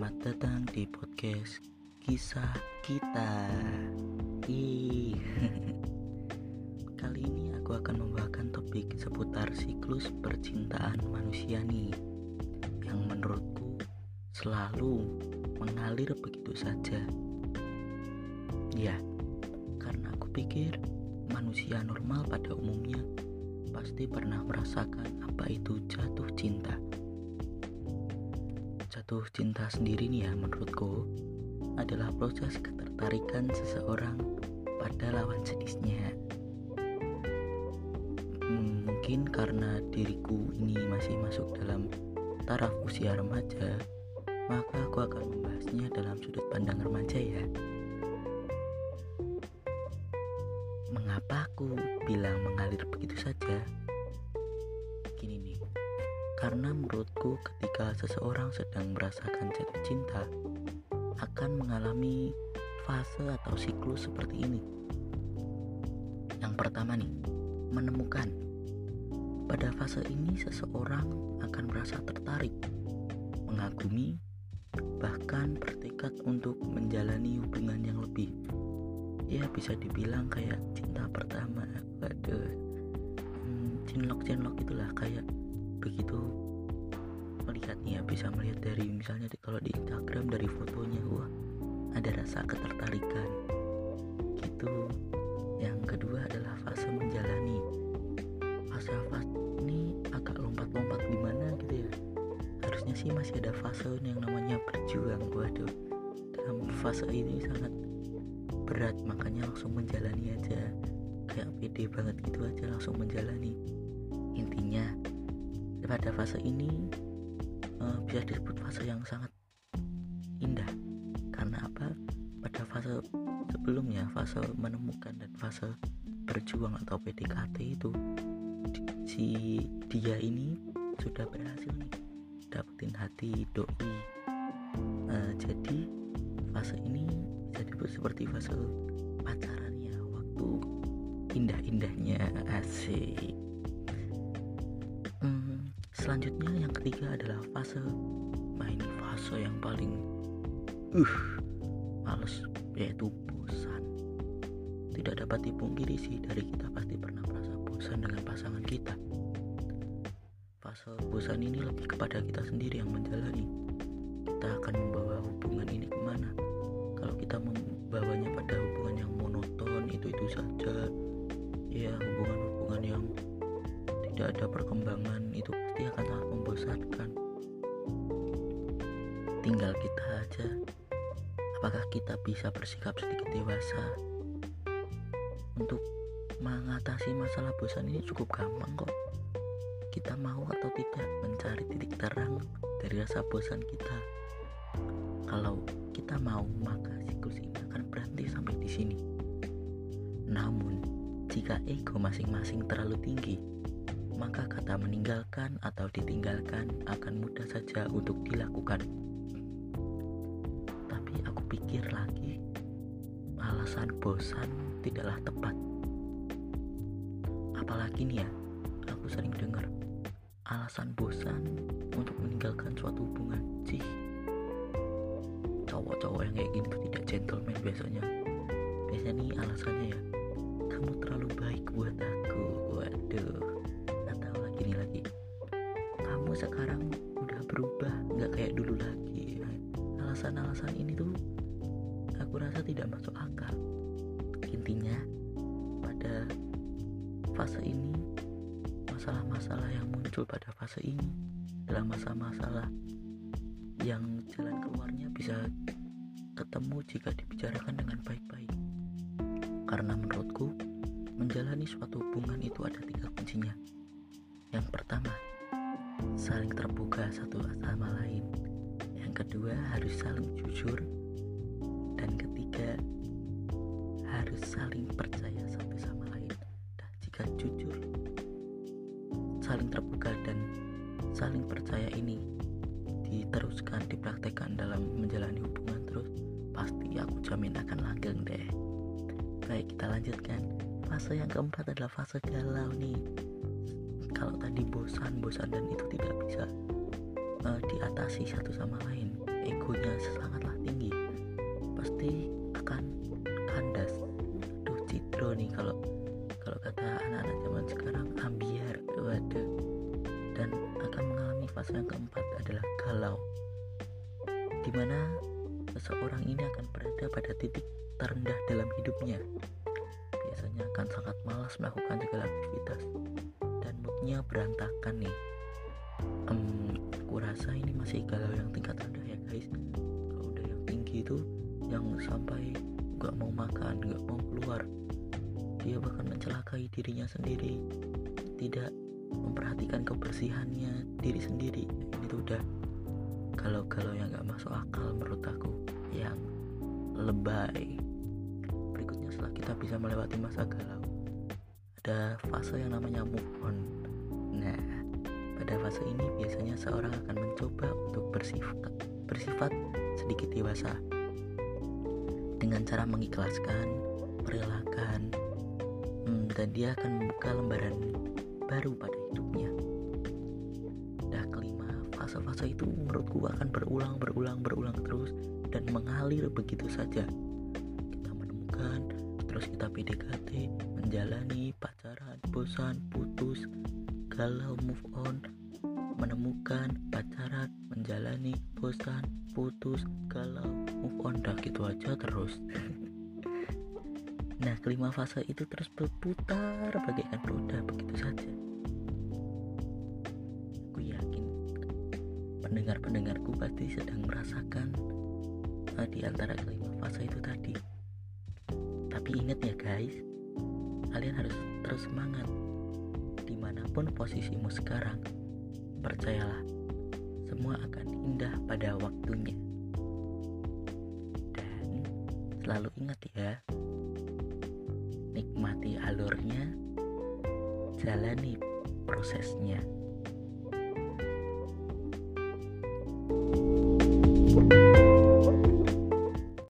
Selamat datang di podcast kisah kita. Kali ini aku akan membawakan topik seputar siklus percintaan manusia nih yang menurutku selalu mengalir begitu saja. Ya, karena aku pikir manusia normal pada umumnya pasti pernah merasakan apa itu jatuh cinta jatuh cinta sendiri nih ya menurutku adalah proses ketertarikan seseorang pada lawan jenisnya. Hmm, mungkin karena diriku ini masih masuk dalam taraf usia remaja, maka aku akan membahasnya dalam sudut pandang remaja ya. Mengapa aku bilang mengalir begitu saja? Karena menurutku ketika seseorang sedang merasakan jatuh cinta akan mengalami fase atau siklus seperti ini. Yang pertama nih, menemukan. Pada fase ini seseorang akan merasa tertarik, mengagumi, bahkan bertekad untuk menjalani hubungan yang lebih. Ya bisa dibilang kayak cinta pertama. Waduh, hmm, cinlok-cinlok itulah kayak begitu melihatnya bisa melihat dari misalnya di, kalau di Instagram dari fotonya wah ada rasa ketertarikan. Gitu. Yang kedua adalah fase menjalani. Fase fase ini agak lompat-lompat gimana gitu ya? Harusnya sih masih ada fase yang namanya berjuang. Waduh dalam fase ini sangat berat. Makanya langsung menjalani aja. Kayak pede banget gitu aja langsung menjalani. Intinya pada fase ini uh, bisa disebut fase yang sangat indah. Karena apa? Pada fase sebelumnya fase menemukan dan fase berjuang atau PDKT itu si dia ini sudah berhasil dapetin hati doi. Uh, jadi fase ini bisa disebut seperti fase pacarannya. Waktu indah-indahnya asik selanjutnya yang ketiga adalah fase nah ini fase yang paling uh males yaitu bosan. Tidak dapat dipungkiri sih dari kita pasti pernah merasa bosan dengan pasangan kita. Fase bosan ini lebih kepada kita sendiri yang menjalani. Kita akan membawa hubungan ini ke mana? Kalau kita membawanya pada hubungan yang monoton itu-itu saja tidak ada perkembangan itu pasti akan sangat membosankan. Tinggal kita aja. Apakah kita bisa bersikap sedikit dewasa? Untuk mengatasi masalah bosan ini cukup gampang kok. Kita mau atau tidak mencari titik terang dari rasa bosan kita. Kalau kita mau maka siklus ini akan berhenti sampai di sini. Namun jika ego masing-masing terlalu tinggi maka kata meninggalkan atau ditinggalkan akan mudah saja untuk dilakukan. Tapi aku pikir lagi, alasan bosan tidaklah tepat. Apalagi nih ya, aku sering dengar alasan bosan untuk meninggalkan suatu hubungan. Cih, cowok-cowok yang kayak gini tuh tidak gentleman biasanya. Biasanya nih alasannya ya, kamu terlalu baik buat aku. Ini tuh aku rasa tidak masuk akal. Intinya pada fase ini masalah-masalah yang muncul pada fase ini adalah masalah-masalah yang jalan keluarnya bisa ketemu jika dibicarakan dengan baik-baik. Karena menurutku menjalani suatu hubungan itu ada tiga kuncinya. Yang pertama, saling terbuka satu sama lain. Kedua, harus saling jujur. Dan ketiga, harus saling percaya satu sama lain. Dan jika jujur, saling terbuka dan saling percaya ini diteruskan, dipraktekkan dalam menjalani hubungan terus, pasti aku jamin akan langgeng deh. Baik, kita lanjutkan. Fase yang keempat adalah fase galau nih kalau tadi bosan bosan dan itu tidak bisa uh, diatasi satu sama lain. Egonya sangatlah tinggi. Pasti akan kandas. Duh citro nih kalau kalau kata anak-anak zaman sekarang ambiar waduh. Dan akan mengalami fase yang keempat adalah galau. Di mana seseorang ini akan berada pada titik terendah dalam hidupnya. Biasanya akan sangat malas melakukan segala aktivitas. Dan moodnya berantakan nih. Um, rasa ini masih galau yang tingkat rendah ya guys. Kalau udah yang tinggi itu yang sampai gak mau makan gak mau keluar dia bahkan mencelakai dirinya sendiri tidak memperhatikan kebersihannya diri sendiri. Ini tuh udah kalau-kalau yang gak masuk akal menurut aku yang lebay. Berikutnya setelah kita bisa melewati masa galau ada fase yang namanya move on. Nah pada fase ini biasanya seorang akan mencoba untuk bersifat bersifat sedikit dewasa dengan cara mengikhlaskan, merelakan, hmm, dan dia akan membuka lembaran baru pada hidupnya. Dah kelima, fase-fase itu menurutku akan berulang, berulang, berulang terus dan mengalir begitu saja. Kita menemukan, terus kita PDKT, menjalani pacaran, bosan, putus, galau, move on, menemukan, pacaran, menjalani, bosan, putus, galau, move on, dah gitu aja terus. nah, kelima fase itu terus berputar bagaikan roda begitu saja. Aku yakin pendengar-pendengarku pasti sedang merasakan uh, di antara kelima fase itu tadi. Tapi ingat ya guys, kalian harus terus semangat di mana pun posisimu sekarang Percayalah, semua akan indah pada waktunya. Dan selalu ingat ya, nikmati alurnya, jalani prosesnya.